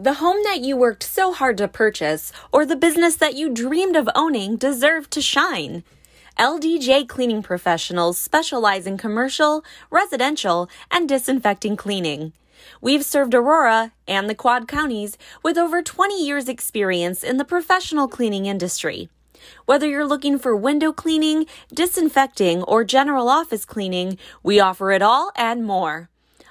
The home that you worked so hard to purchase or the business that you dreamed of owning deserve to shine. LDJ cleaning professionals specialize in commercial, residential, and disinfecting cleaning. We've served Aurora and the Quad Counties with over 20 years' experience in the professional cleaning industry. Whether you're looking for window cleaning, disinfecting, or general office cleaning, we offer it all and more.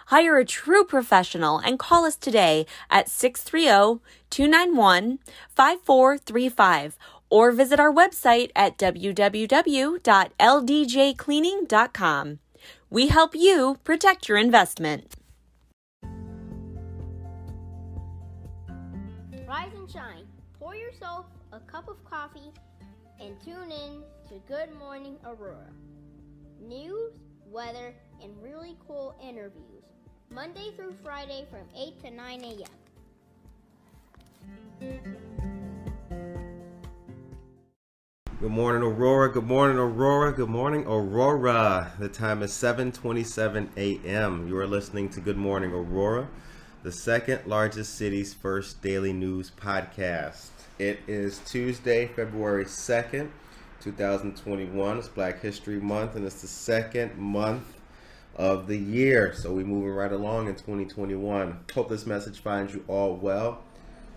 Hire a true professional and call us today at 630 291 5435 or visit our website at www.ldjcleaning.com. We help you protect your investment. Rise and shine. Pour yourself a cup of coffee and tune in to Good Morning Aurora. News, weather, and really cool interviews. Monday through Friday from 8 to 9 a.m. Good morning, Aurora. Good morning, Aurora. Good morning, Aurora. The time is 7:27 a.m. You are listening to Good Morning, Aurora, the second largest city's first daily news podcast. It is Tuesday, February 2nd, 2021. It's Black History Month, and it's the second month of the year. So we're moving right along in 2021. Hope this message finds you all well.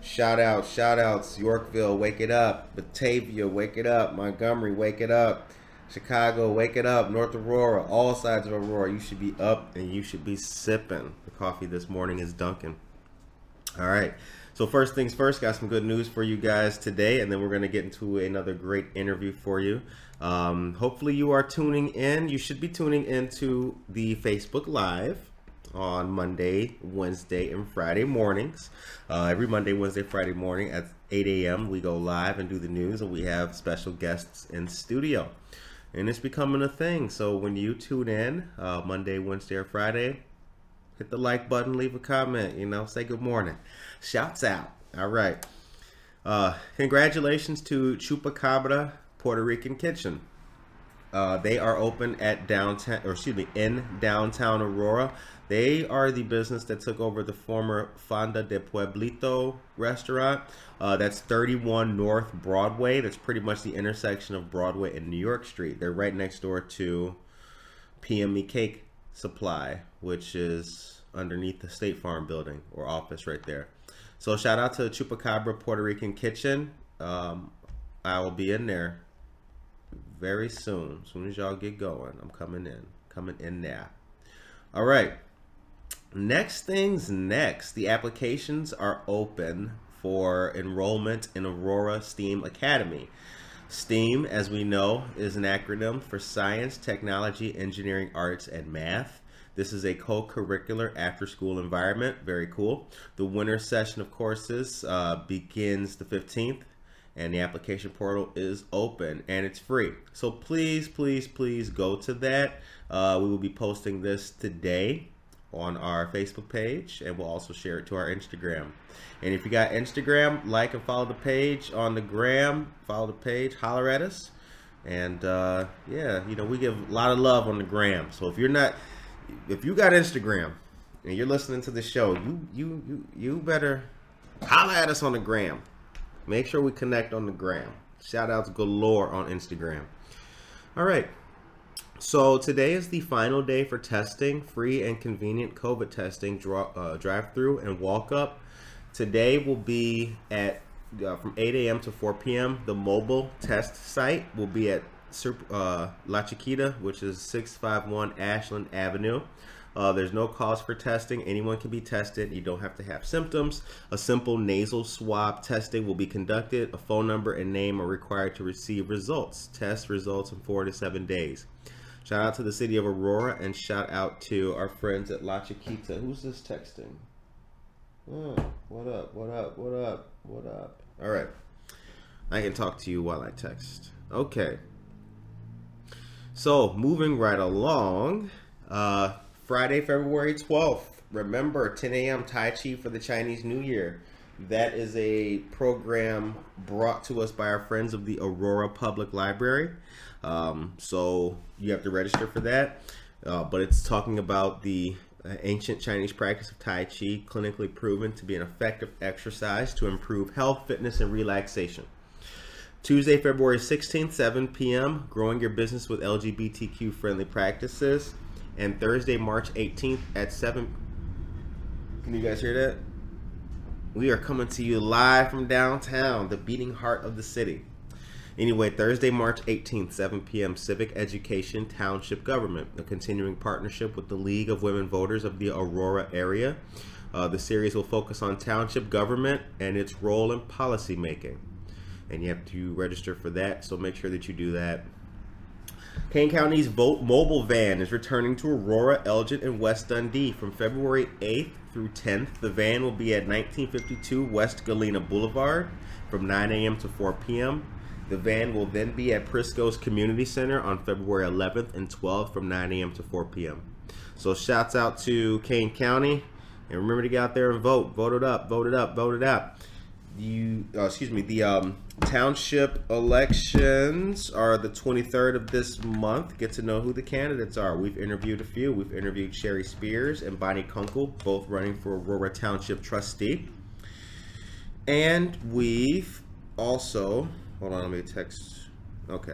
Shout out, shout outs, Yorkville, wake it up. Batavia, wake it up. Montgomery, wake it up. Chicago, wake it up. North Aurora, all sides of Aurora, you should be up and you should be sipping. The coffee this morning is Dunkin'. All right. So first things first, got some good news for you guys today, and then we're going to get into another great interview for you. Um, hopefully, you are tuning in. You should be tuning into the Facebook Live on Monday, Wednesday, and Friday mornings. Uh, every Monday, Wednesday, Friday morning at 8 a.m., we go live and do the news, and we have special guests in studio. And it's becoming a thing. So when you tune in uh, Monday, Wednesday, or Friday, hit the like button, leave a comment, you know, say good morning. Shouts out. All right. Uh, congratulations to Chupacabra Puerto Rican Kitchen. Uh, they are open at downtown, or excuse me, in downtown Aurora. They are the business that took over the former Fonda de Pueblito restaurant. Uh, that's 31 North Broadway. That's pretty much the intersection of Broadway and New York Street. They're right next door to PME Cake Supply, which is underneath the State Farm building or office right there. So shout out to Chupacabra Puerto Rican Kitchen. Um, I will be in there very soon. As soon as y'all get going, I'm coming in. Coming in now. All right. Next things next. The applications are open for enrollment in Aurora STEAM Academy. STEAM, as we know, is an acronym for Science, Technology, Engineering, Arts, and Math. This is a co curricular after school environment. Very cool. The winter session of courses uh, begins the 15th and the application portal is open and it's free. So please, please, please go to that. Uh, we will be posting this today on our Facebook page and we'll also share it to our Instagram. And if you got Instagram, like and follow the page on the gram, follow the page, holler at us. And uh, yeah, you know, we give a lot of love on the gram. So if you're not, if you got Instagram and you're listening to the show, you you you you better holler at us on the gram. Make sure we connect on the gram. Shout outs galore on Instagram. All right. So today is the final day for testing, free and convenient COVID testing, draw, uh, drive through and walk up. Today will be at uh, from 8 a.m. to 4 p.m. The mobile test site will be at uh, La Chiquita, which is 651 Ashland Avenue. Uh, there's no cost for testing. Anyone can be tested. You don't have to have symptoms. A simple nasal swab testing will be conducted. A phone number and name are required to receive results. Test results in four to seven days. Shout out to the city of Aurora and shout out to our friends at La Chiquita. Who's this texting? Oh, what up? What up? What up? What up? All right. I can talk to you while I text. Okay. So, moving right along. Uh, Friday, February 12th. Remember, 10 a.m. Tai Chi for the Chinese New Year. That is a program brought to us by our friends of the Aurora Public Library. Um, so you have to register for that. Uh, but it's talking about the ancient Chinese practice of Tai Chi, clinically proven to be an effective exercise to improve health, fitness, and relaxation. Tuesday, February 16th, 7 p.m., growing your business with LGBTQ friendly practices. And Thursday, March 18th at 7. Can you guys hear that? We are coming to you live from downtown, the beating heart of the city. Anyway, Thursday, March 18th, 7 p.m., Civic Education Township Government, a continuing partnership with the League of Women Voters of the Aurora area. Uh, the series will focus on township government and its role in policy making. And you have to register for that, so make sure that you do that. Kane County's Vote Mobile Van is returning to Aurora, Elgin, and West Dundee from February 8th through 10th. The van will be at 1952 West Galena Boulevard from 9 a.m. to 4 p.m. The van will then be at Prisco's Community Center on February 11th and 12th from 9 a.m. to 4 p.m. So shouts out to Kane County, and remember to get out there and vote. Vote it up. Vote it up. Vote it up. You, uh, excuse me. The um, township elections are the 23rd of this month. Get to know who the candidates are. We've interviewed a few. We've interviewed Sherry Spears and Bonnie Kunkel, both running for Aurora Township trustee. And we've also Hold on, let me text. Okay.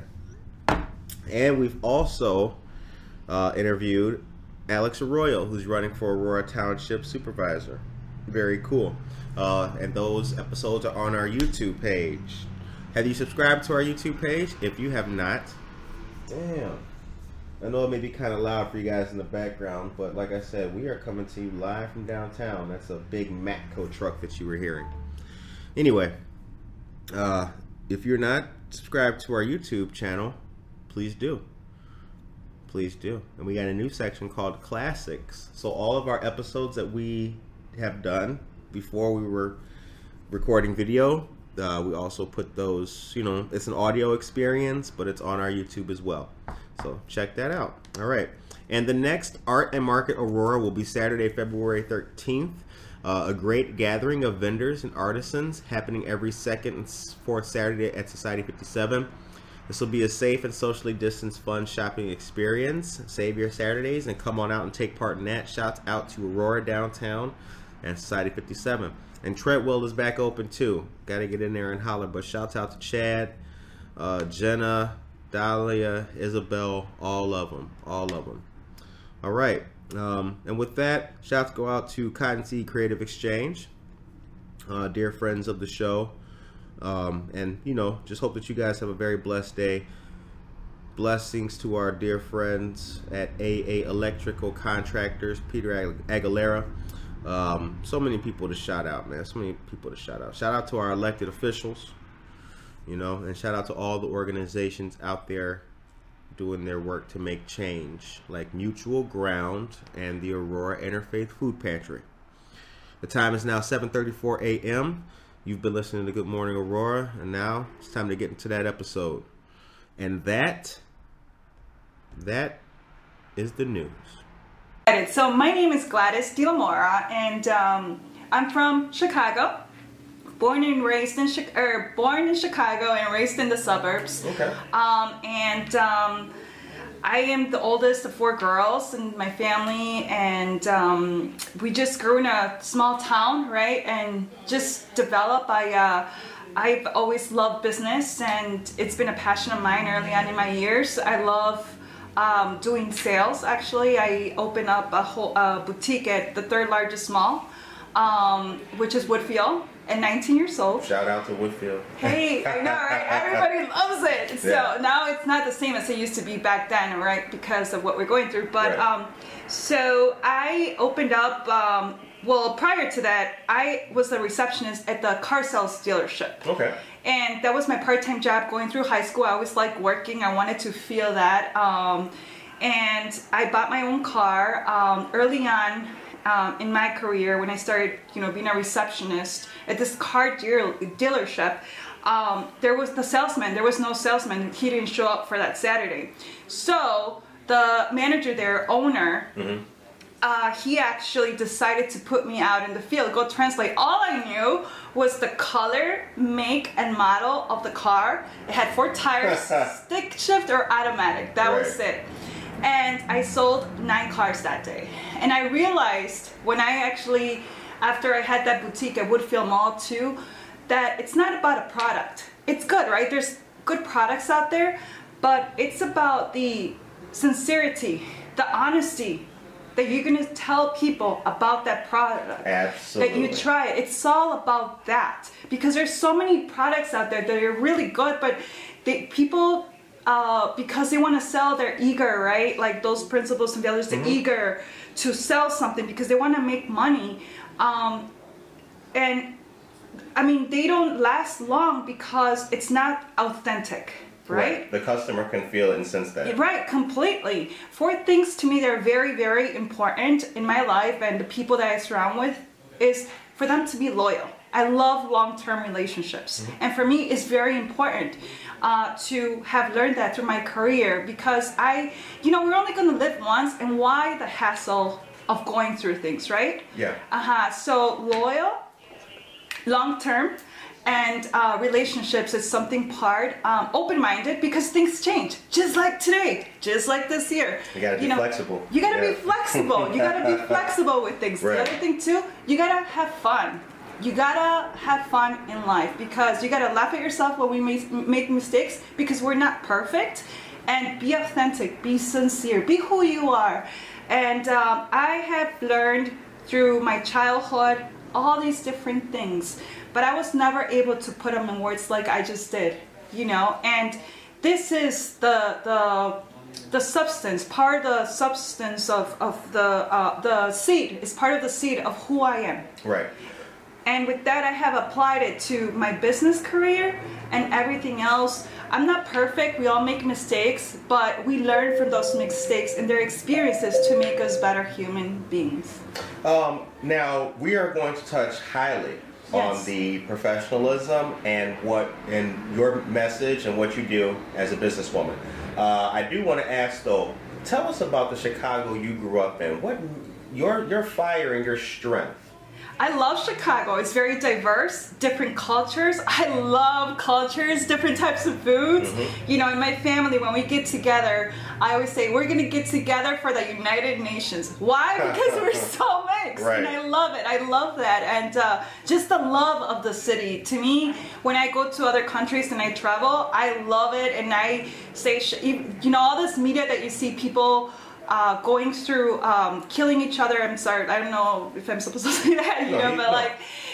And we've also uh, interviewed Alex Arroyo, who's running for Aurora Township Supervisor. Very cool. Uh, and those episodes are on our YouTube page. Have you subscribed to our YouTube page? If you have not, damn. I know it may be kind of loud for you guys in the background, but like I said, we are coming to you live from downtown. That's a big Matco truck that you were hearing. Anyway, uh, if you're not subscribed to our YouTube channel, please do. Please do. And we got a new section called Classics. So all of our episodes that we have done before we were recording video, uh, we also put those, you know, it's an audio experience, but it's on our YouTube as well. So check that out. All right. And the next Art and Market Aurora will be Saturday, February 13th uh, a great gathering of vendors and artisans happening every second and fourth Saturday at Society 57. This will be a safe and socially distanced fun shopping experience. Save your Saturdays and come on out and take part in that. Shouts out to Aurora Downtown and Society 57. And Treadwell is back open too. Got to get in there and holler. But shouts out to Chad, uh, Jenna, Dahlia, Isabel, all of them. All of them. All right. Um, and with that, shouts go out to Cottonseed Creative Exchange, uh, dear friends of the show. Um, and, you know, just hope that you guys have a very blessed day. Blessings to our dear friends at AA Electrical Contractors, Peter Aguilera. Um, so many people to shout out, man. So many people to shout out. Shout out to our elected officials, you know, and shout out to all the organizations out there doing their work to make change, like Mutual Ground and the Aurora Interfaith Food Pantry. The time is now 7:34 a.m. You've been listening to Good Morning Aurora, and now it's time to get into that episode. And that that is the news. So my name is Gladys De La Mora, and um, I'm from Chicago born and raised in or er, born in Chicago and raised in the suburbs. Okay. Um, and um, I am the oldest of four girls in my family, and um, we just grew in a small town, right? And just developed. I uh, I've always loved business, and it's been a passion of mine early on in my years. I love. Um, doing sales actually I opened up a whole uh, boutique at the third largest mall um, which is Woodfield and 19 years old. Shout out to Woodfield. Hey, I know, right? Everybody loves it. So yeah. now it's not the same as it used to be back then, right? Because of what we're going through. But right. um, so I opened up. Well, prior to that, I was a receptionist at the car sales dealership. Okay. And that was my part-time job going through high school. I always like working. I wanted to feel that. Um, and I bought my own car um, early on um, in my career when I started, you know, being a receptionist at this car deal- dealership. Um, there was the salesman. There was no salesman. He didn't show up for that Saturday. So the manager there, owner, mm-hmm. Uh, he actually decided to put me out in the field, go translate. All I knew was the color, make, and model of the car. It had four tires, stick shift or automatic. That right. was it and I sold nine cars that day. And I realized when I actually, after I had that boutique at Woodfield Mall too, that it's not about a product. It's good, right? There's good products out there, but it's about the sincerity, the honesty that you're gonna tell people about that product. Absolutely. That you try it. It's all about that because there's so many products out there that are really good, but they, people uh, because they want to sell, they're eager, right? Like those principles and values, they're eager to sell something because they want to make money. Um, and I mean, they don't last long because it's not authentic, right? The customer can feel it and sense that. Right, completely. Four things to me that are very, very important in my life and the people that I surround with is for them to be loyal. I love long-term relationships, and for me, it's very important uh, to have learned that through my career because I, you know, we're only going to live once, and why the hassle of going through things, right? Yeah. Uh huh. So loyal, long term and uh, relationships is something part um, open-minded because things change just like today just like this year. You gotta be flexible. you gotta Yeah. be flexible. You gotta be flexible with things. Right. the other thing too you gotta have fun. You gotta have fun in life because you gotta laugh at yourself when we make, make mistakes because we're not perfect. And be authentic be sincere be who you are. And um, i have learned through my childhood all these different things but i was never able to put them in words like i just did you know and this is the the the substance part of the substance of, of the uh, the seed is part of the seed of who i am Right. and with that, I have applied it to my business career and everything else. I'm not perfect, we all make mistakes, but we learn from those mistakes and their experiences to make us better human beings. Um, now we are going to touch highly on the professionalism and what and your message and what you do as a businesswoman. Uh, I do want to ask though, tell us about the Chicago you grew up in. What your your fire and your strength. I love Chicago. It's very diverse, different cultures. I love cultures, different types of foods. You know, in my family, when we get together, I always say we're gonna get together for the United Nations. Why? Because we're so mixed, Right. and I love it. I love that, and uh, just the love of the city. To me, when I go to other countries and I travel, I love it, and I say, you know, all this media that you see people uh, going through um, killing each other. I'm sorry, I don't know if I'm supposed to say that, you No, know, you- but no. like,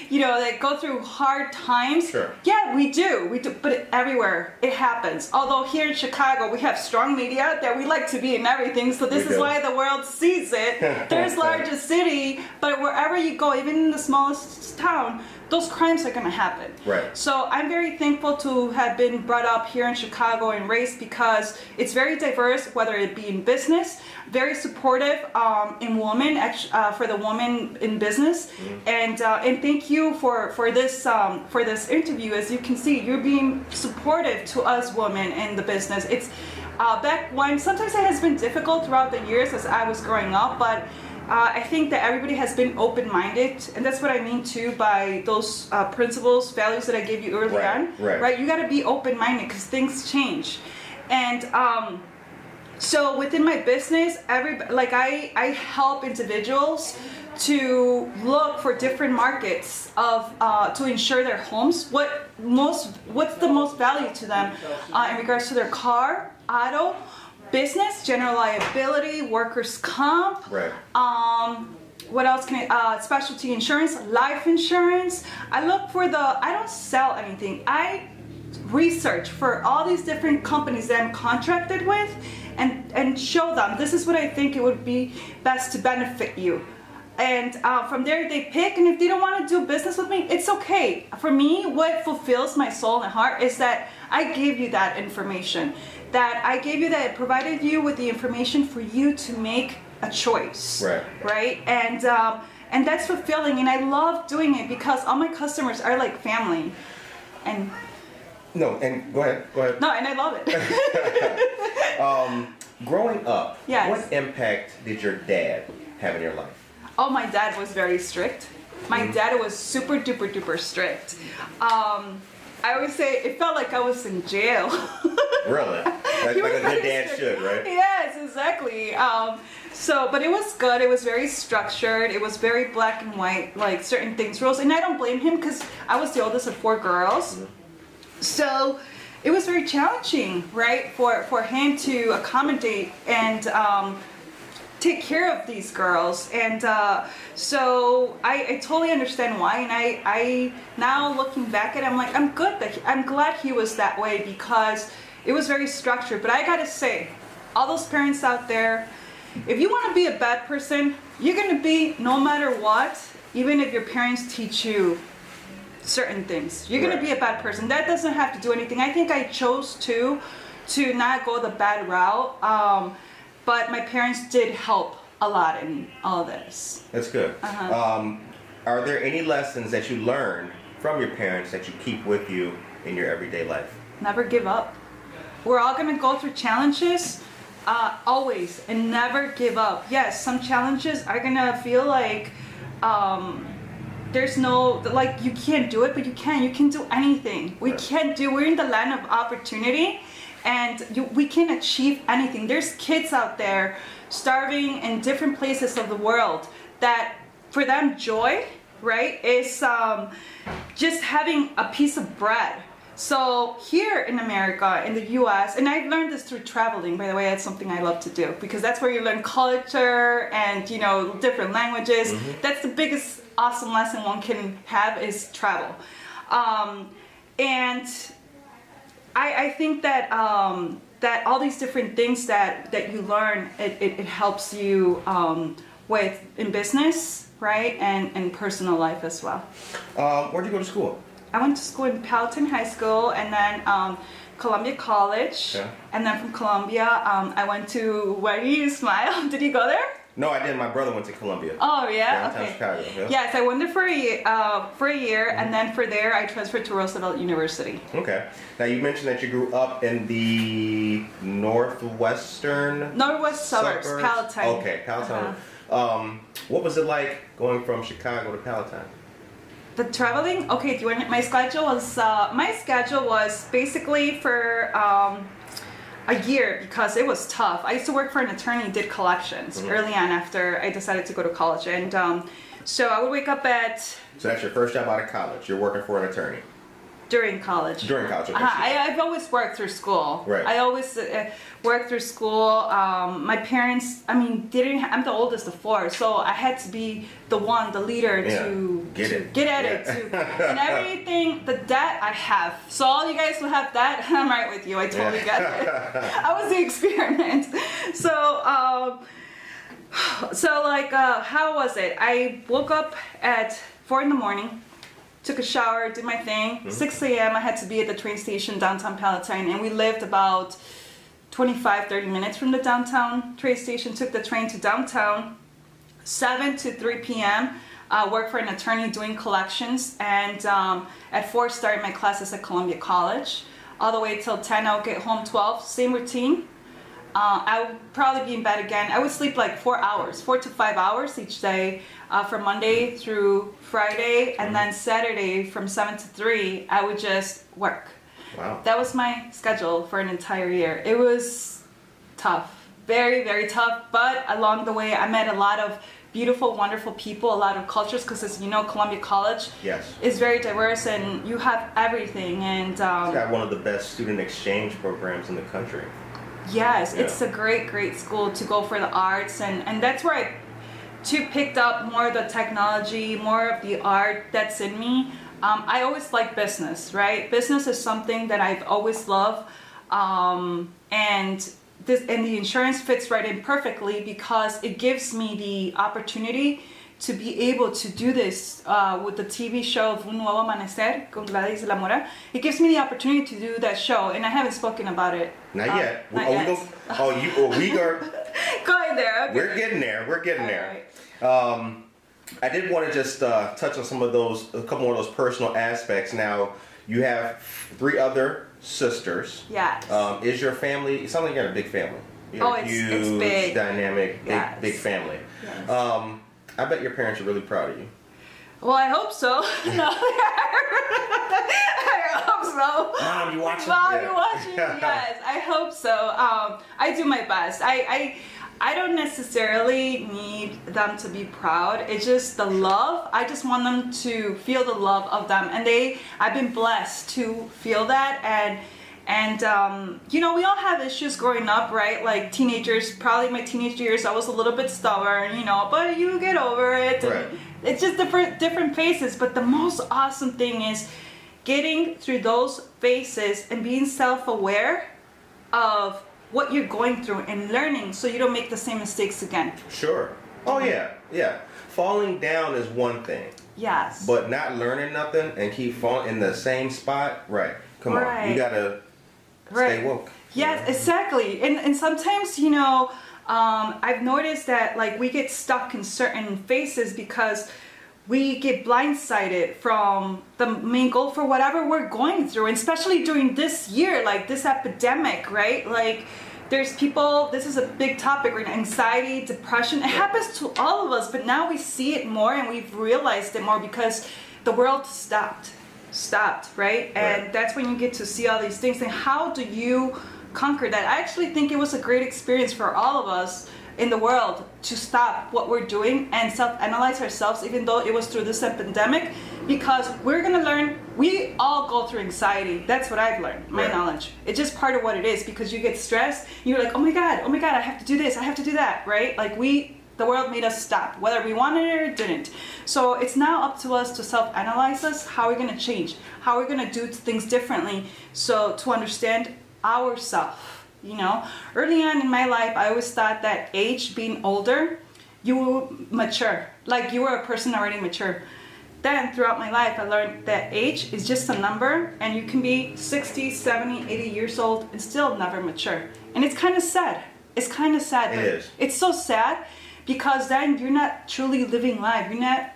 you know, they go through hard times. Sure. Yeah, we do, we do, but everywhere it happens. Although here in Chicago we have strong media that we like to be in everything, so this We is do. why the world sees it. There's largest city, but wherever you go, even in the smallest town, those crimes are gonna happen. Right. So I'm very thankful to have been brought up here in Chicago and raised because it's very diverse, whether it be in business, very supportive um, in women, uh, for the woman in business, and uh, and thank you for for this um, for this interview. As you can see, you're being supportive to us women in the business. It's uh, back when sometimes it has been difficult throughout the years as I was growing up, but. Uh, I think that everybody has been open-minded, and that's what I mean too by those uh, principles, values that I gave you early Right, on. right. Right. You got to be open-minded because things change, and um, so within my business, every like I I help individuals to look for different markets of uh, to insure their homes. What most what's the most value to them uh, in regards to their car, auto, business, general liability, workers' comp. Right. Um, what else can I, uh, specialty insurance, life insurance. I look for the, I don't sell anything. I research for all these different companies that I'm contracted with and, and show them this is what I think it would be best to benefit you. And uh, from there they pick, and if they don't want to do business with me, it's okay. For me, what fulfills my soul and heart is that I gave you that information. That I gave you that, provided you with the information for you to make a choice Right. right and um, and that's fulfilling and i love doing it because all my customers are like family and No, and go ahead. Go ahead. no and i love it Growing up, Yes. what impact did your dad have in your life? oh my dad was very strict my dad was super duper duper strict um, i always say it felt like i was in jail Really? Like, like a good dad should, right? Yes, exactly. Um, so, but it was good. It was very structured. It was very black and white, like certain things, rules. And I don't blame him because I was the oldest of four girls. So it was very challenging, right, for, for him to accommodate and um, take care of these girls. And uh, so I, I totally understand why. And I, I now looking back at it, I'm like, I'm good that he, I'm glad he was that way because it was very structured. But I gotta say, all those parents out there, if you want to be a bad person, you're gonna be no matter what, even if your parents teach you certain things. You're gonna be a bad person. That doesn't have to do anything. I think I chose to to not go the bad route. Um, but my parents did help a lot in all this. That's good. Uh-huh. Um, are there any lessons that you learned from your parents that you keep with you in your everyday life? Never give up. We're all gonna go through challenges, uh, always, and never give up. Yes, some challenges are gonna feel like um, there's no like you can't do it, but you can. You can do anything. We Right. can't do. We're in the land of opportunity, and you, we can achieve anything. There's kids out there starving in different places of the world that for them joy, right, is um, just having a piece of bread. So here in America, in the U.S., and I've learned this through traveling. By the way, that's something I love to do because that's where you learn culture and you know different languages. That's the biggest awesome lesson one can have is travel. Um, and I, I think that um, that all these different things that that you learn, it, it, it helps you um, with in business, right, and and personal life as well. Um, where'd you go to school? I went to school in Palatine High School and then um, Columbia College, and then from Columbia, um, I went to. where do you smile? Did you go there? No, I didn't. My brother went to Columbia. Oh yeah, Downtown okay. Chicago, yeah. Yes, I went there for a year, uh, for a year, and then for there I transferred to Roosevelt University. Okay. Now you mentioned that you grew up in the northwestern Northwest suburbs, Palatine. Okay, Palatine. Uh-huh. Um, what was it like going from Chicago to Palatine? The traveling, okay. Do you want my schedule was uh, my schedule was basically for um, a year because it was tough. I used to work for an attorney, did collections Mm-hmm. early on after I decided to go to college, and um, so I would wake up at So that's your first job out of college. You're working for an attorney. During college. During college, okay. Uh-huh. I, I've always worked through school. Right. I always uh, worked through school. Um, my parents, I mean, didn't. I'm the oldest of four, so I had to be the one, the leader Yeah. to Get to it. get at Yeah. it, to, and everything. The debt I have. So all you guys who have that, I'm right with you. I totally Yeah. get it. I was the experiment. So. Um, so like uh, how was it i woke up at four in the morning took a shower did my thing. 6 a.m i had to be at the train station downtown palatine and we lived about 25 30 minutes from the downtown train station. Took the train to downtown 7 to 3 p.m uh, work for an attorney doing collections and um, at 4 started my classes at columbia college. All the way till 10 i'll get home 12 same routine uh, I would probably be in bed again. I would sleep like four hours, four to five hours each day, uh, from Monday through Friday, and then Saturday from seven to three. I would just work. Wow. That was my schedule for an entire year. It was tough, very very tough. But along the way, I met a lot of beautiful, wonderful people, a lot of cultures. Because as you know, Columbia College Yes. is very diverse, and you have everything. And um, It's got one of the best student exchange programs in the country. Yes, Yeah. it's a great, great school to go for the arts, and and that's where I too picked up more of the technology, more of the art that's in me. Um, I always like business, right? Business is something that I've always loved, um, and this and the insurance fits right in perfectly because it gives me the opportunity to be able to do this uh, with the TV show Un Nuevo Amanecer con Gladys la Mora. It gives me the opportunity to do that show, and I haven't spoken about it. Not uh, yet. Not oh, yet. We gonna, oh, you. Oh, we are. Going there. Okay. We're getting there. We're getting there. Um, I did want to just uh, touch on some of those, a couple more of those personal aspects. Now, you have three other sisters. Yes. Um, is your family? It sounds like you got a big family. You Oh, it's- huge, it's big. dynamic, big, Yes. big family. Yes. Um, I bet your parents are really proud of you. Well, I hope so. no, I hope so. Mom, you watching? Mom, Yeah. you watching? yes, I hope so. Um, I do my best. I, I I don't necessarily need them to be proud. It's just the love. I just want them to feel the love of them, and they. I've been blessed to feel that, and and um, you know we all have issues growing up, right? Like teenagers. Probably my teenage years, I was a little bit stubborn, you know, but you get over it. Right. It's just different different phases. But the most awesome thing is getting through those phases and being self-aware of what you're going through and learning so you don't make the same mistakes again. Sure. Oh yeah, yeah. Falling down is one thing, Yes. but not learning nothing and keep falling in the same spot. Right. Come on. You gotta Right. stay woke. Yes, exactly. And and sometimes, you know, um, I've noticed that like we get stuck in certain phases because we get blindsided from the main goal for whatever we're going through, and especially during this year, like this epidemic, right? Like there's people this is a big topic right now anxiety depression it happens to all of us but now we see it more and we've realized it more because the world stopped stopped right? And Right. that's when you get to see all these things. And how do you conquer that? I actually think it was a great experience for all of us in the world to stop what we're doing and self-analyze ourselves even though it was through this pandemic because we're going to learn we all go through anxiety. That's what i've learned my Right. knowledge. It's just part of what it is because you get stressed you're like oh my god oh my god i have to do this i have to do that right? Like we the world made us stop whether we wanted it or didn't. So it's now up to us to self-analyze us how we're going to change how we're going to do things differently so to understand ourselves you know? Early on in my life i always thought that age being older you will mature like you were a person already mature. Then throughout my life i learned that age is just a number and you can be 60 70 80 years old and still never mature. And it's kind of sad. It's kind of sad It is. it's so sad because then you're not truly living life you're not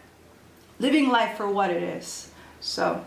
living life for what it is so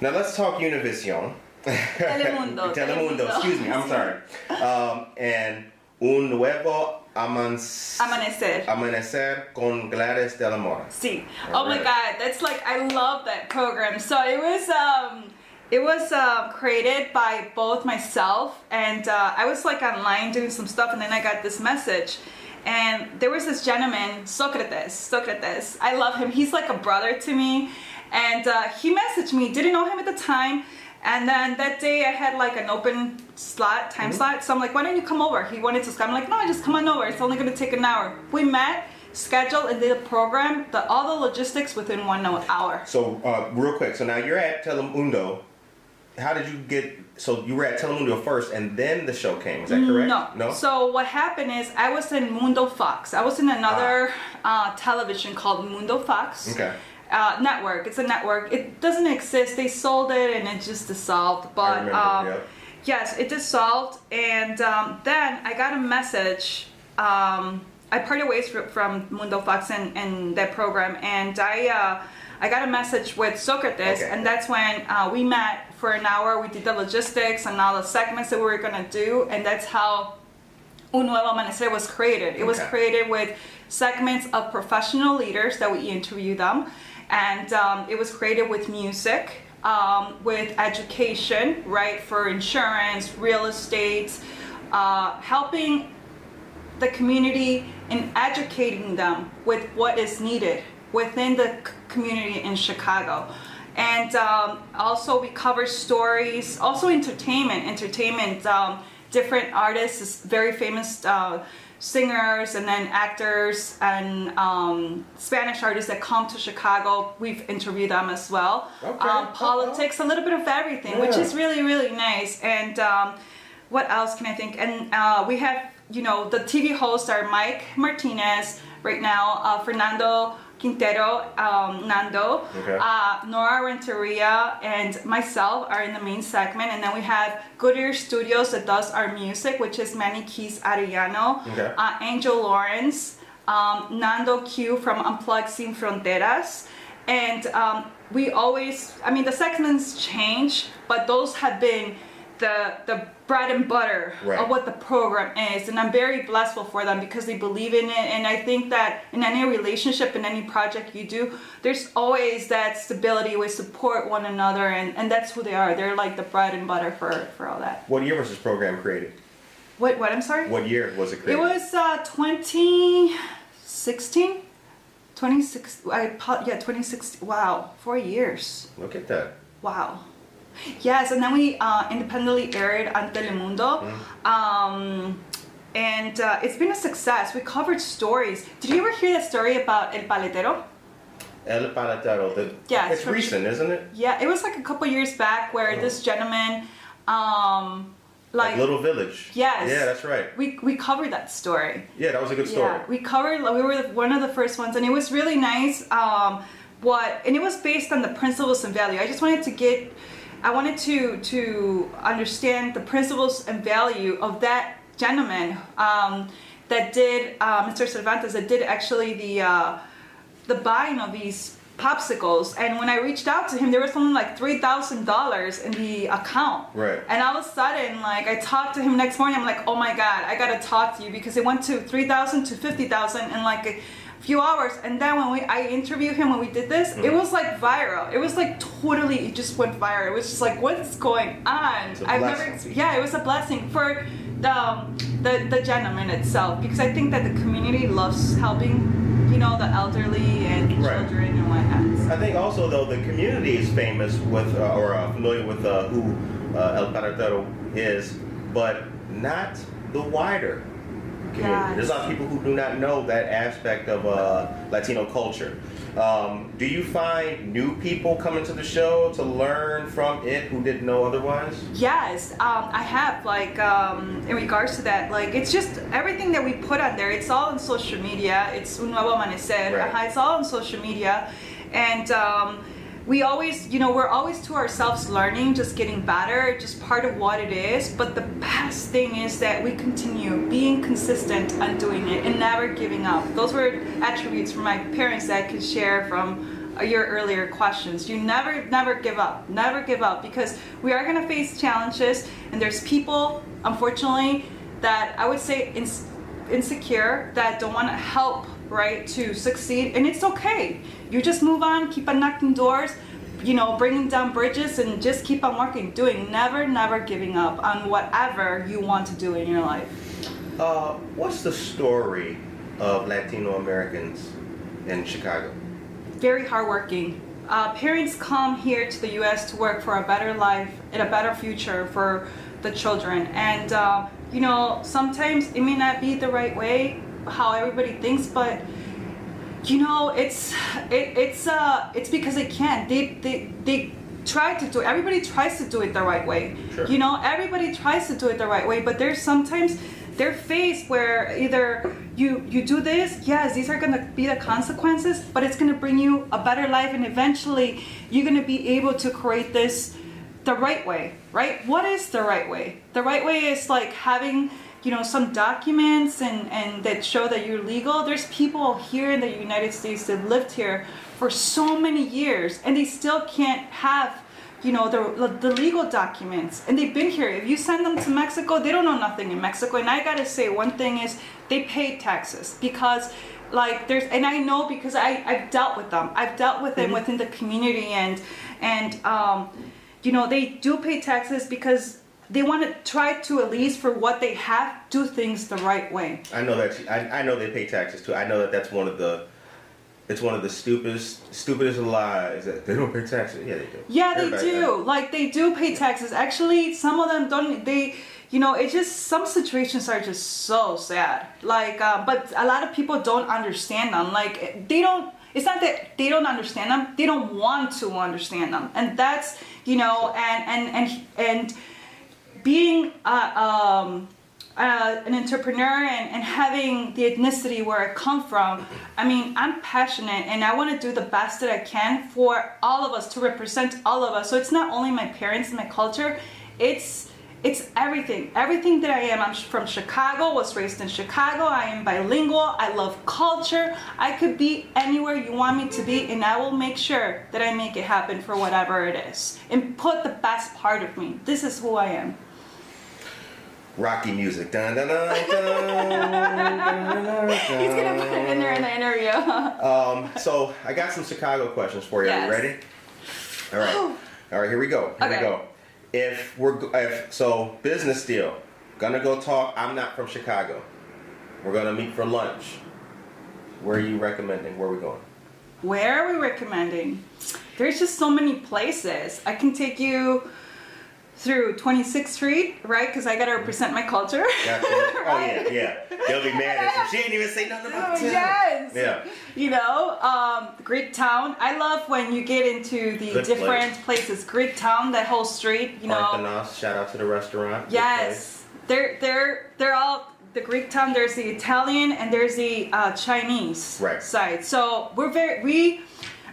Now let's talk Univision. Telemundo, Telemundo, Telemundo. excuse me, I'm sorry. Um, and Un Nuevo Amanc- amanecer Amanecer con Gladys de la Mora. See, oh my God, that's like I love that program. So it was um, it was uh, created by both myself and uh, I was like online doing some stuff, and then I got this message, and there was this gentleman, Socrates. Socrates, I love him. He's like a brother to me, and uh, he messaged me. Didn't know him at the time. And then that day I had like an open slot, time slot. So I'm like, why don't you come over? He wanted to come. I'm like, no, I just come on over. It's only gonna take an hour. We met, scheduled, and did a program, the, all the logistics within one hour. So, uh, real quick, so now you're at Telemundo. How did you get? So you were at Telemundo first, and then the show came. Is that correct? No. No. So what happened is I was in Mundo Fox. I was in another uh, television called Mundo Fox. Ah. Okay. Uh, network. It's a network. It doesn't exist. They sold it and it just dissolved. But remember, um, yes, it dissolved. And um, then I got a message. Um, I parted ways from Mundo Fox and, and that program, and I uh, I got a message with Socrates, Okay. and that's when uh, we met for an hour. We did the logistics and all the segments that we were gonna do, and that's how Un Nuevo Amanecer was created. It was created with segments of professional leaders that we interview them, and um, it was created with music, um, with education, right, for insurance, real estate, uh, helping the community and educating them with what is needed within the community in Chicago. And um, also, we cover stories, also entertainment. Entertainment, um, different artists, very famous uh, singers, and then actors and um, Spanish artists that come to Chicago. We've interviewed them as well. Okay. Um, politics, a little bit of everything, which is really, really nice. And um, what else can I think? And uh, we have, you know, the TV hosts are Mike Martinez right now, uh, Fernando Quintero, um, Nando, Okay. uh, Nora Renteria, and myself are in the main segment. And then we have Goodyear Studios that does our music, which is Manny Keys Arellano, Okay. uh, Angel Lawrence, um, Nando Q from Unplugged Sin Fronteras. And um, we always, I mean, the segments change, but those have been the the bread and butter Right. of what the program is and i'm very blessful for them because they believe in it and i think that in any relationship in any project you do there's always that stability we support one another and and that's who they are they're like the bread and butter for for all that What year was this program created? what what i'm sorry What year was it created? it was uh 2016 26 i yeah 2016 wow four years Look at that. Wow. Yes, and then we uh, independently aired on Telemundo. Um, and uh, it's been a success. We covered stories. Did you ever hear that story about El Paletero? El Paletero. The, Yeah, it's it's from- recent, isn't it? Yeah, it was like a couple years back where this gentleman, um, like, Like Little Village. Yes. Yeah, that's right. we, we covered that story. Yeah, that was a good story. Yeah, we covered. We were one of the first ones, and it was really nice. Um, what and it was based on the principles and value. I just wanted to get, I wanted to to understand the principles and value of that gentleman um, that did uh, Mr. Cervantes that did actually the uh, the buying of these popsicles. And when I reached out to him, there was something like three thousand dollars in the account. Right. And all of a sudden, like I talked to him next morning, I'm like, oh my god, I gotta talk to you because it went to three thousand to fifty thousand in like few hours. And then when we I interviewed him when we did this, Mm-hmm. it was like viral. It was like totally, it just went viral. It was just like, what's going on? I've never, yeah, it was a blessing for the um, the the gentleman itself because I think that the community loves helping, you know, the elderly and Right. children and whatnot. I think also though the community is famous with uh, or uh, familiar with uh, who uh, El Paratero is, but not the wider community. There's a lot of people who do not know that aspect of uh, Latino culture. Um, do you find new people coming to the show to learn from it who didn't know otherwise? Yes, um, I have. Like um, in regards to that, like it's just everything that we put on there. It's all on social media. It's un nuevo amanecer. Right. Ajá, It's all on social media, and um, we always, you know, we're always to ourselves learning, just getting better, just part of what it is. But the best thing is that we continue being consistent on doing it and never giving up. Those were attributes from my parents that I could share from uh, your earlier questions. You never, never give up. Never give up because we are going to face challenges, and there's people, unfortunately, that I would say ins- insecure that don't want to help, right, to succeed, and it's okay. You just move on, keep on knocking doors, you know, bringing down bridges, and just keep on working, doing, never, never giving up on whatever you want to do in your life. Uh, what's the story of Latino Americans in Chicago? very hardworking. Uh, parents come here to the U.S. to work for a better life and a better future for the children. And uh, you know, sometimes it may not be the right way how everybody thinks, but you know, it's it, it's uh it's because they can't. They they they try to do it. Everybody tries to do it the right way. Sure. You know, everybody tries to do it the right way, but there's sometimes they're faced where either you you do this, yes, these are gonna be the consequences, but it's gonna bring you a better life, and eventually you're gonna be able to create this the right way, right? What is the right way? The right way is like having you know some documents and and that show that you're legal. There's people here in the United States that lived here for so many years, and they still can't have you know the the legal documents. And they've been here. If you send them to mexico they don't know nothing in mexico. And i gotta say one thing is they pay taxes because like there's and i know because i i've dealt with them. I've dealt with them within the community and and um you know they do pay taxes because they want to try to at least for what they have do things the right way I know that I, I know they pay taxes too. I know that that's one of the it's one of the stupidest stupidest lies that they don't pay taxes. Yeah, they do. Yeah, they do. does. Like they do pay taxes. Actually, some of them don't. They, you know, it's just some situations are just so sad. Like, uh, but a lot of people don't understand them. Like they don't. It's not that they don't understand them. They don't want to understand them, and that's you know, and and and and being um, an entrepreneur and, and having the ethnicity where I come from, I mean, I'm passionate and I want to do the best that I can for all of us to represent all of us. So it's not only my parents and my culture, it's it's everything. Everything that I am. I'm from Chicago, was raised in Chicago. I am bilingual. I love culture. I could be anywhere you want me to be, and I will make sure that I make it happen for whatever it is and put the best part of me. This is who I am. Rocky music. Dun, dun, dun, He's gonna put it in there in the interview. Um, so I got some Chicago questions for you. Are Yes. you ready? All right. All right. Here we go. Here Okay. we go. If we're if so business deal, gonna go talk. I'm not from Chicago. We're gonna meet for lunch. Where are you recommending? Where are we going? Where are we recommending? There's just so many places. I can take you through 26th Street, right? Because I gotta represent my culture. Gotcha. Oh yeah, yeah. They'll be mad at you. She ain't even say nothing about Oh, town. yes. Yeah. You know, um, Greek Town. I love when you get into the Good different places. Greek Town, that whole street. You know. Shout out to the restaurant. Yes, they're they're they're all the Greek town. There's the Italian and there's the uh, Chinese Right. side. So we're very we.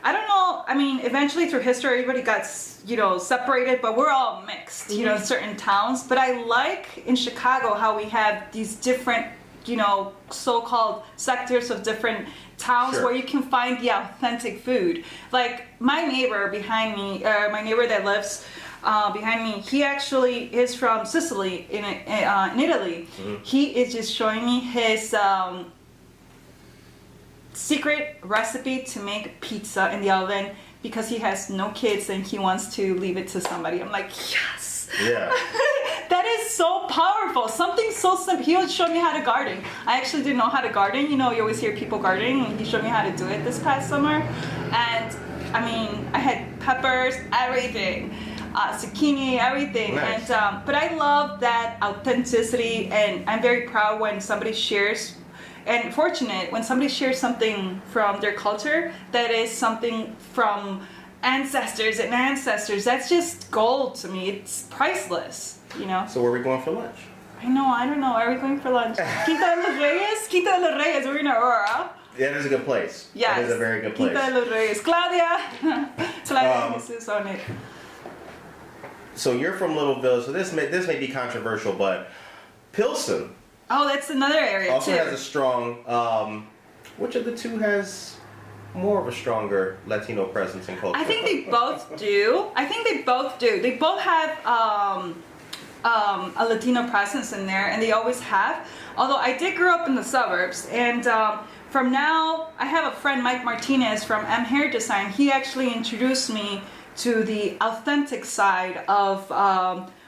I don't know. I mean, eventually through history, everybody got you know separated, but we're all mixed. You Mm-hmm. know, certain towns. But I like in Chicago how we have these different you know so-called sectors of different towns Sure. where you can find the authentic food. Like my neighbor behind me, uh, my neighbor that lives uh, behind me, he actually is from Sicily in uh, in Italy. He is just showing me his um, secret recipe to make pizza in the oven because he has no kids and he wants to leave it to somebody. I'm like, yes. Yeah. that is so powerful. Something so simple. He would show me how to garden. I actually didn't know how to garden. You know, you always hear people gardening, he showed me how to do it this past summer. And I mean, I had peppers, everything, uh, zucchini, everything. Nice. And um, but I love that authenticity, and I'm very proud when somebody shares. And fortunate when somebody shares something from their culture that is something from ancestors and ancestors. That's just gold to me. It's priceless, you know. So where are we going for lunch? I know, I don't know. Are we going for lunch? Quinta de los Reyes? Quinta de los Reyes, we're in Aurora. Yeah, that is a good place. Yes. That is a very good place. Quinta de los Reyes. Claudia! Claudia Um, Jesus on it. So you're from Little Village, so this may this may be controversial, but Pilsen Oh, that's another area also too. has a strong. Um, which of the two has more of a stronger Latino presence in culture? I think they both do. I think they both do. They both have um, um, a Latino presence in there, and they always have. Although I did grow up in the suburbs, and um, from now I have a friend, Mike Martinez from M Hair Design. He actually introduced me to the authentic side of.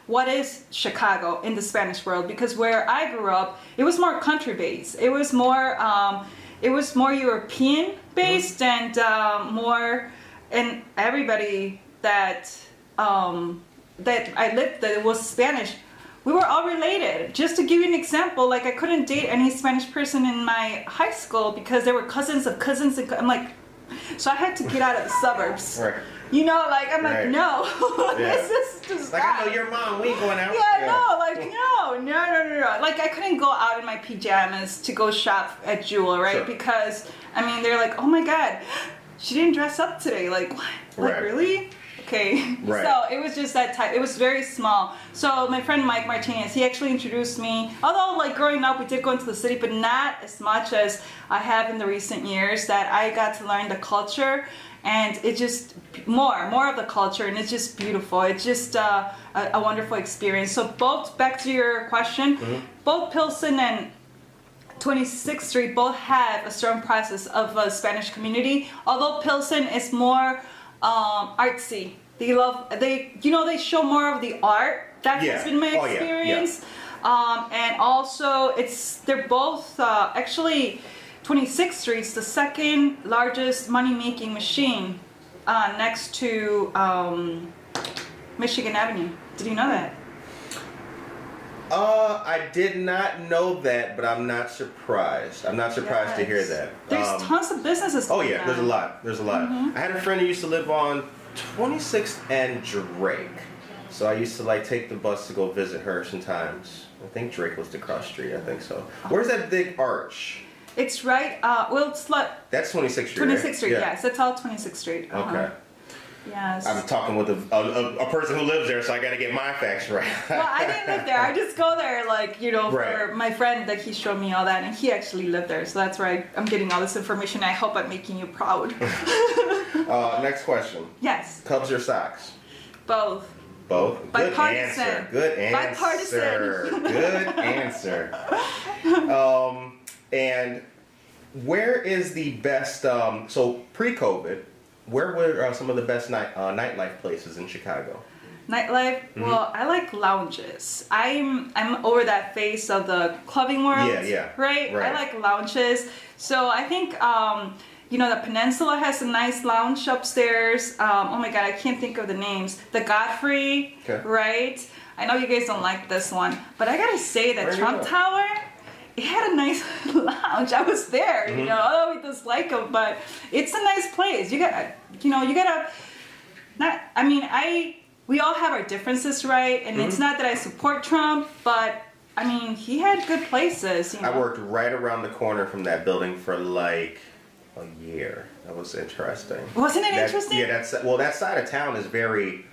What is Chicago in the Spanish world? Because where I grew up, it was more country based. It was more, um, it was more European based and um, more, and everybody that um, that I lived that was Spanish, we were all related. Just to give you an example, like I couldn't date any Spanish person in my high school because they were cousins of cousins, and co- I'm like, so I had to get out of the suburbs. Right. You know, like I'm Right. like, no, Yeah. this is just Like I know your mom. We going out. Yeah, no, like no, no, no, no, no. Like I couldn't go out in my pajamas to go shop at Jewel, right? Sure. Because I mean, they're like, oh my god, she didn't dress up today. Like what? Like Right. really? Okay. Right. So it was just that type. It was very small. So my friend Mike Martinez, he actually introduced me. Although like growing up, we did go into the city, but not as much as I have in the recent years. That I got to learn the culture. And it just more, more of the culture, and it's just beautiful. It's just uh, a, a wonderful experience. So both, back to your question, Mm. both Pilsen and 26th Street both have a strong presence of a Spanish community. Although Pilsen is more um, artsy. They love they you know they show more of the art. That Yeah. has been my Oh, yeah, yeah. experience. Um, and also it's they're both uh, actually 26th Street's the second largest money making machine uh, next to um, Michigan Avenue. Did you know that? Uh, I did not know that, but I'm not surprised. I'm not surprised to hear that. There's Um, tons of businesses. Oh yeah, there's a lot. There's a lot. Mm-hmm. I had a friend who used to live on 26th and Drake, so I used to like take the bus to go visit her sometimes. I think Drake was the cross street. I think so. Where's that big arch? It's right. Uh, well, it's like That's 26th Street. 26th right? Street. Yeah. Yes, it's all 26th Street. Uh-huh. Okay. Yes. I'm talking with a, a, a person who lives there, so I got to get my facts right. well, I didn't live there. I just go there, like you know, for my friend that he showed me all that, and he actually lived there. So that's where I, I'm getting all this information. I hope I'm making you proud. uh, next question: yes, Cubs or Sox? both. Both. Good Bipartisan. answer. Good answer. Bipartisan. Good answer. Um, and where is the best? Um, so pre-COVID, where were uh, some of the best night uh, nightlife places in Chicago? Nightlife. Mm-hmm. Well, I like lounges. I'm I'm over that phase of the clubbing world. Yeah, yeah. Right. Right. I like lounges. So I think um, you know the Peninsula has a nice lounge upstairs. Um, oh my God, I can't think of the names. The Godfrey. Okay. Right. I know you guys don't like this one, but I gotta say that Where Trump? Tower. It had a nice lounge. I was there, Mm-hmm. you know. Although we dislike them, but it's a nice place. You got, you know, you gotta not i mean i we all have our differences right and Mm-hmm. it's not that i support trump but i mean he had good places you know I worked right around the corner from that building for like a year. That was interesting. Wasn't it That- interesting? Yeah, that's well. That side of town is very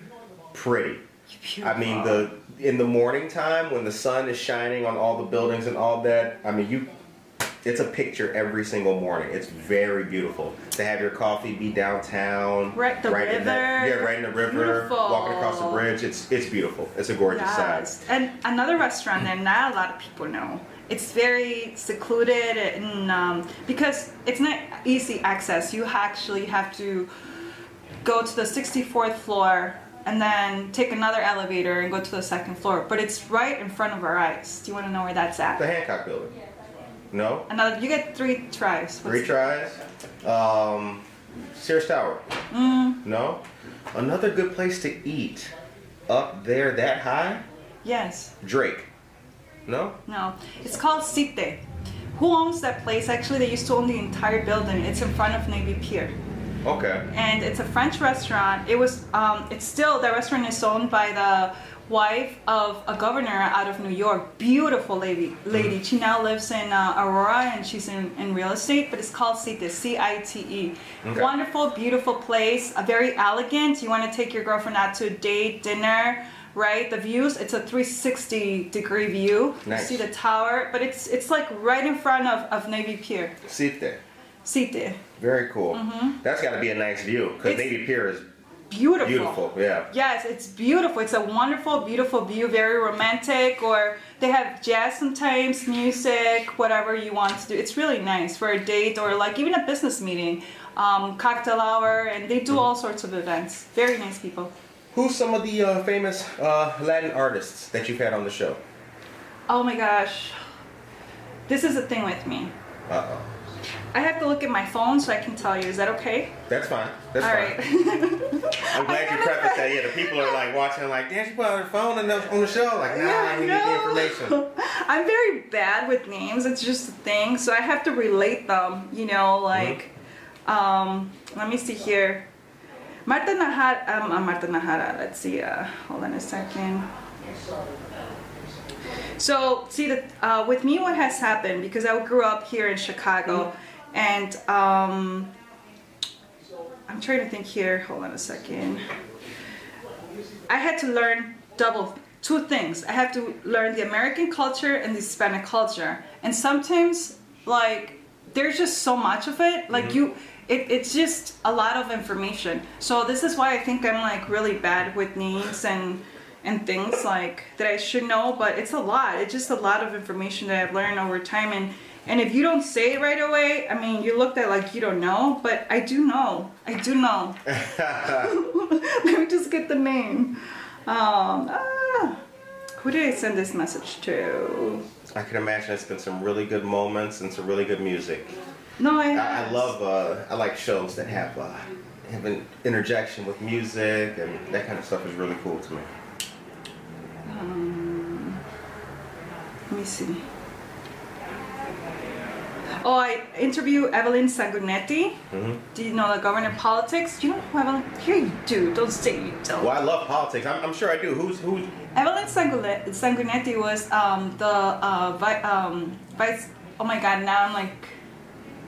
pretty. Beautiful. I mean, the in the morning time when the sun is shining on all the buildings and all that. I mean, you. It's a picture every single morning. It's very beautiful to have your coffee be downtown, Right, the in that- river. yeah, right in the river, Beautiful. walking across the bridge. It's it's beautiful. It's a gorgeous yes. side. and another restaurant that not a lot of people know it's very secluded and um, because it's not easy access you actually have to go to the 64th floor and then take another elevator and go to the second floor but it's right in front of our eyes do you want to know where that's at The Hancock Building. No, Another, you get three tries. What's- three tries. Um, Sears Tower. Mm. No. Another good place to eat up there that high. Yes. Drake. No. No. It's called Cité. Who owns that place? Actually, they used to own the entire building. It's in front of Navy Pier, Okay. and it's a French restaurant. It was. Um, it's still the restaurant is owned by the wife of a governor out of New York. Beautiful lady. Lady. She now lives in uh, Aurora, and she's in, in real estate. But it's called. C-I-T-E. Okay. Wonderful, beautiful place. A very elegant. You want to take your girlfriend out to a date, dinner. Right, the views. It's a 360 degree view. Nice. You see the tower, but it's it's like right in front of, of Navy Pier. Sit there. Very cool. That's got to be a nice view because Mm-hmm. Navy Pier is Beautiful. beautiful. Yeah. Yes, it's beautiful. It's a wonderful, beautiful view, very romantic, or they have jazz sometimes, music, whatever you want to do. It's really nice for a date or like even a business meeting, um, cocktail hour, and they do all sorts of events. Very nice people. Who's some of the uh, famous uh, Latin artists that you've had on the show? Oh my gosh. This is a thing with me. Uh oh. I have to look at my phone so I can tell you. Is that okay? That's fine. That's All fine. right. I'm glad you prefaced that. Yeah, the people are like watching, like, damn, she put her phone on the, on the show. Like, nah, Yeah, we need no. the information. I'm very bad with names. It's just a thing. So I have to relate them, you know, like, um, let me see here. Marta Nahara, um, uh, Marta Nahara, let's see, uh, hold on a second. So, see, the, uh, with me, what has happened, because I grew up here in Chicago, and um, I'm trying to think here, hold on a second. I had to learn double two things. I have to learn the American culture and the Hispanic culture. And sometimes like there's just so much of it. Like you it, it's just a lot of information. So this is why I think I'm like really bad with names and and things like that I should know, but it's a lot. It's just a lot of information that I've learned over time and and if you don't say it right away, I mean, you looked at like you don't know, but I do know. I do know. Let me just get the name. Um, ah, who did I send this message to? I can imagine it's been some really good moments and some really good music. No, I. I, I love, uh, I like shows that have, uh, have an interjection with music and that kind of stuff is really cool to me. Um, let me see. Oh, I interview Evelyn Sanguinetti. Mhm. Do you know the government politics? Do you know who Evelyn? Here you do. Don't say you don't. Well, I love politics. I'm, I'm sure I do. Who's who's? Evelyn Sanguine- Sanguinetti was um, the uh, vi- um, vice. Oh my God! Now I'm like,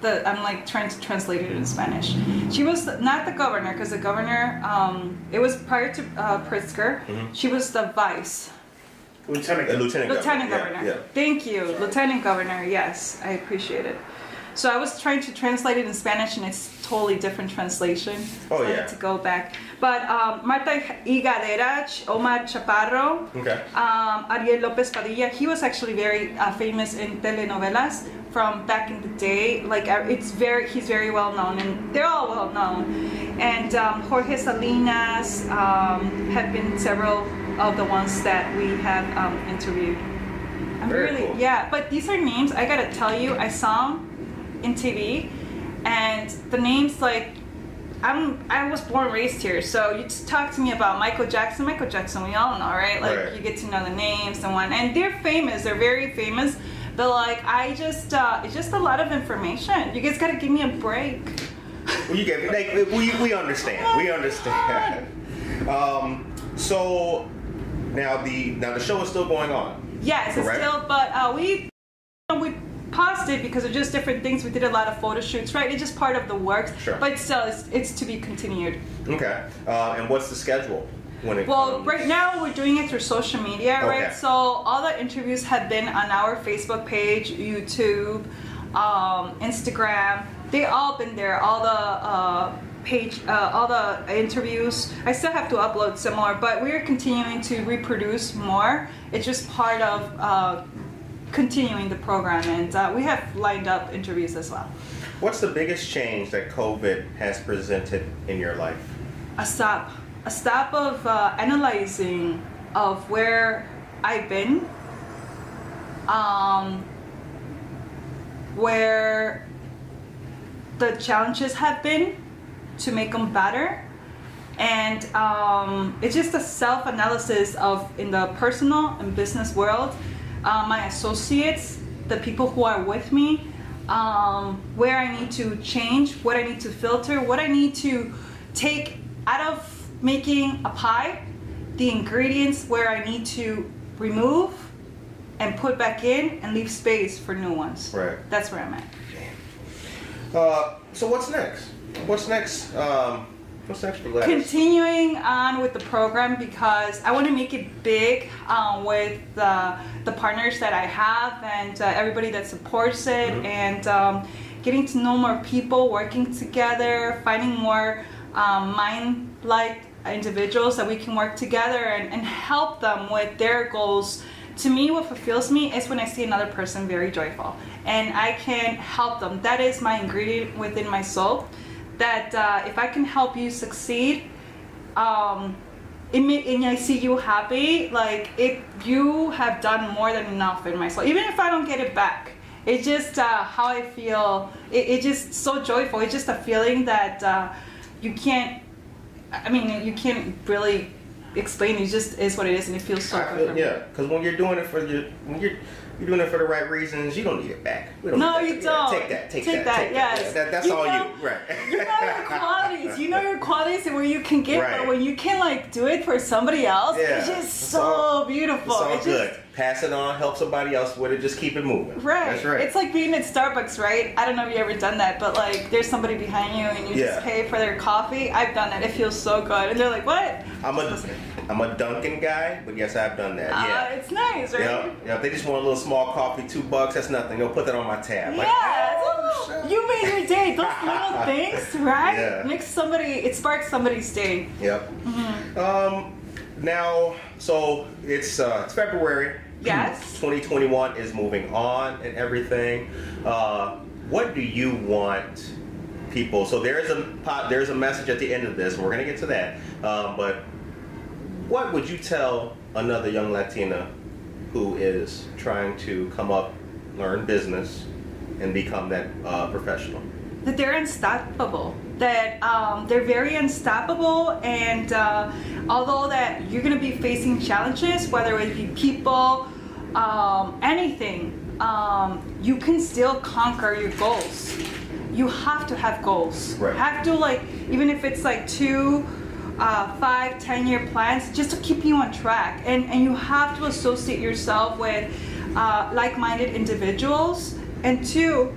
the I'm like trying to translate it in Spanish. She was not the governor because the governor. Um, it was prior to uh, Pritzker. She was the vice. Lieutenant. Uh, lieutenant, Lieutenant governor. governor. Yeah, Thank you, lieutenant governor. Yes, I appreciate it. So I was trying to translate it in Spanish, and it's totally different translation. Oh, so I yeah. had to go back. But um, Marta Higareda, Omar Chaparro, Okay. um, Ariel Lopez Padilla. He was actually very uh, famous in telenovelas from back in the day. Like uh, it's very, he's very well known, and they're all well known. And um, Jorge Salinas um, have been several of the ones that we have um, interviewed. I'm Very really, cool. yeah. But these are names. I gotta tell you, I saw them in TV, and the names like I'm I was born raised here, so you just talk to me about Michael Jackson. Michael Jackson, we all know, right? Like Right. you get to know the names and one, and they're famous. They're very famous. But like I just, uh, it's just a lot of information. You guys gotta give me a break. Well, you get. Like, we, we understand. We understand. Um, so now the now the show is still going on. Yes, it's still, but uh, we we paused it because of just different things. We did a lot of photo shoots, right? It's just part of the works. Sure. But still, it's, it's to be continued. Okay. Uh, and what's the schedule when it Well, comes? right now we're doing it through social media, Okay. right? So all the interviews have been on our Facebook page, YouTube, um, Instagram. They all been there. All the uh, page, uh, all the interviews. I still have to upload some more, but we're continuing to reproduce more. It's just part of uh, continuing the program, and uh, we have lined up interviews as well. What's the biggest change that COVID has presented in your life? a stop a stop of uh, analyzing of where i've been um, where the challenges have been to make them better and um, it's just a self-analysis of in the personal and business world uh, my associates the people who are with me um, where i need to change what i need to filter what i need to take out of making a pie the ingredients where i need to remove and put back in and leave space for new ones Right. that's where i'm at Uh, so what's next? What's next? Um, what's next for Gladys? continuing on with the program because I want to make it big um, with uh, the partners that I have and uh, everybody that supports it and um, getting to know more people, working together, finding more um, mind-like individuals that we can work together and, and help them with their goals. To me, what fulfills me is when I see another person very joyful and I can help them. That is my ingredient within my soul that uh, if I can help you succeed, um, it may, and I see you happy, like it, you have done more than enough in my soul. Even if I don't get it back, it's just uh, how I feel. It, it's just so joyful. It's just a feeling that uh, you can't. I mean, you can't really explain. It just is what it is, and it feels so good. yeah, because when you're doing it for your when you're you're doing it for the right reasons, you don't need it back. We don't No, need you that. Don't. Take that. Take, Take that. that, Take yes. that. That- that's You all know- you. Right. You know your qualities. You know your qualities and where you can get, Right. but when you can like do it for somebody else, Yeah. it's just It's so all- beautiful. It's all It's good. just- Pass it on. Help somebody else with it. Just keep it moving. Right. That's right. It's like being at Starbucks, right? I don't know if you ever done that, but like there's somebody behind you and you Yeah. just pay for their coffee. I've done that. It feels so good. And they're like, what? I'm a I'm a Dunkin' guy, but yes, I've done that. Uh, Yeah. it's nice, right? Yeah, yeah. If they just want a little small coffee, two bucks, that's nothing. They'll put that on my tab. Like, Yeah, oh, you made your day. Those little things, right? Yeah. Makes somebody, it sparks somebody's day. Yep. Mm-hmm. Um, now, so it's uh, it's February. Yes. 2021 is moving on and everything. Uh, what do you want people? So there is a there's a message at the end of this, and we're gonna get to that. Um, but what would you tell another young Latina who is trying to come up, learn business, and become that uh, professional? that they're unstoppable that um, they're very unstoppable and uh, although that you're going to be facing challenges whether it be people um, anything. Um, you can still conquer your goals. You have to have goals. Right. have to like even if it's like two uh, five ten year plans just to keep you on track. And and you have to associate yourself with uh, like-minded individuals. And two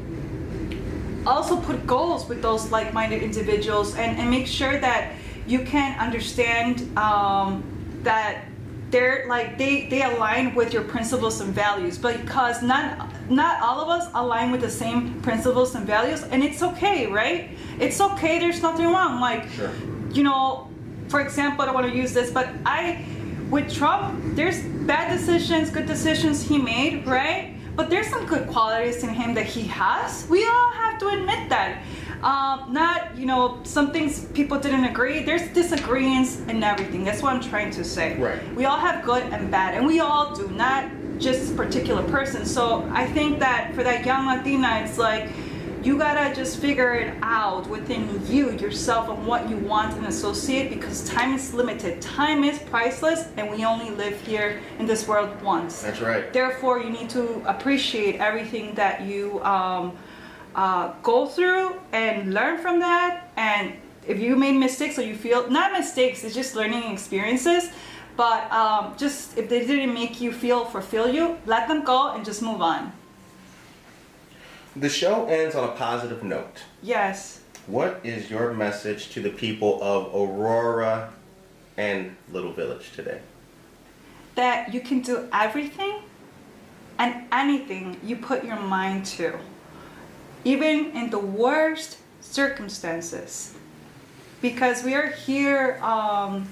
also put goals with those like-minded individuals and, and make sure that you can understand um, that they're like they they align with your principles and values because none not all of us align with the same principles and values, and it's okay, right? It's okay. There's nothing wrong. Like, Sure. you know, for example, I don't want to use this, but I, with Trump, there's bad decisions, good decisions he made, right? But there's some good qualities in him that he has. We all have to admit that. Um, not, you know, some things people didn't agree. There's disagreements in everything. That's what I'm trying to say. Right. We all have good and bad, and we all do, not just particular person. So I think that for that young Latina, it's like you gotta just figure it out within you, yourself, and what you want and associate because time is limited. Time is priceless, and we only live here in this world once. That's right. Therefore, you need to appreciate everything that you um, uh, go through and learn from that. And if you made mistakes or you feel not mistakes, it's just learning experiences. But um, just if they didn't make you feel fulfill you, let them go and just move on. The show ends on a positive note. Yes. What is your message to the people of Aurora and Little Village today? that you can do everything and anything you put your mind to, even in the worst circumstances. Because we are here um,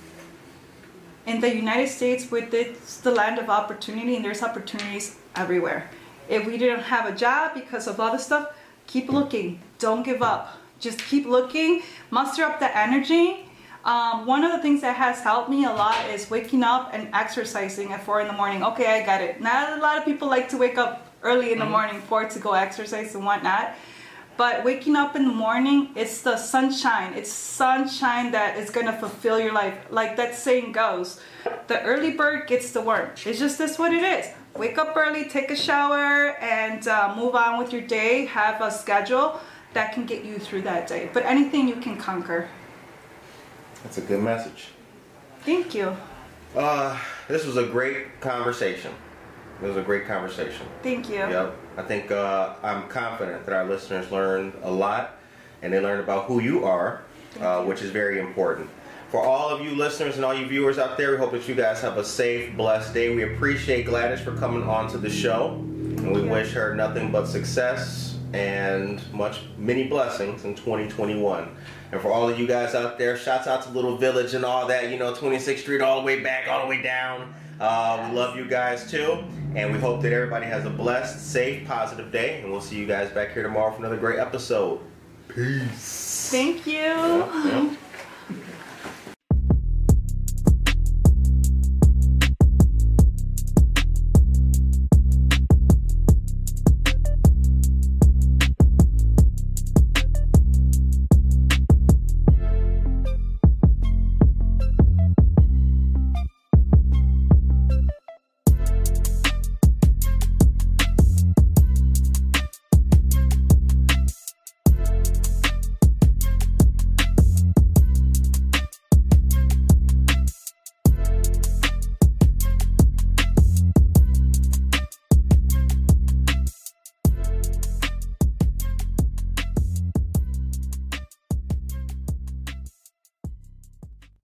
in the United States with it's the land of opportunity, and there's opportunities everywhere. If we didn't have a job because of other stuff, keep looking. Don't give up. Just keep looking. Muster up the energy. Um, one of the things that has helped me a lot is waking up and exercising at four in the morning. Okay, I got it. Not a lot of people like to wake up early in the morning for to go exercise and whatnot. But waking up in the morning, it's the sunshine. It's sunshine that is gonna fulfill your life. Like that saying goes, the early bird gets the worm. It's just this what it is. Wake up early, take a shower, and uh, move on with your day. Have a schedule that can get you through that day. But anything you can conquer. That's a good message. Thank you. Uh, this was a great conversation. It was a great conversation. Thank you. Yep. I think uh, I'm confident that our listeners learned a lot and they learned about who you are, uh, which is very important. For all of you listeners and all you viewers out there, we hope that you guys have a safe, blessed day. We appreciate Gladys for coming on to the show, and we you. wish her nothing but success and much many blessings in 2021. And for all of you guys out there, shouts out to Little Village and all that, you know, 26th Street all the way back, all the way down. Uh, we love you guys too, and we hope that everybody has a blessed, safe, positive day. And we'll see you guys back here tomorrow for another great episode. Peace. Thank you. Yeah.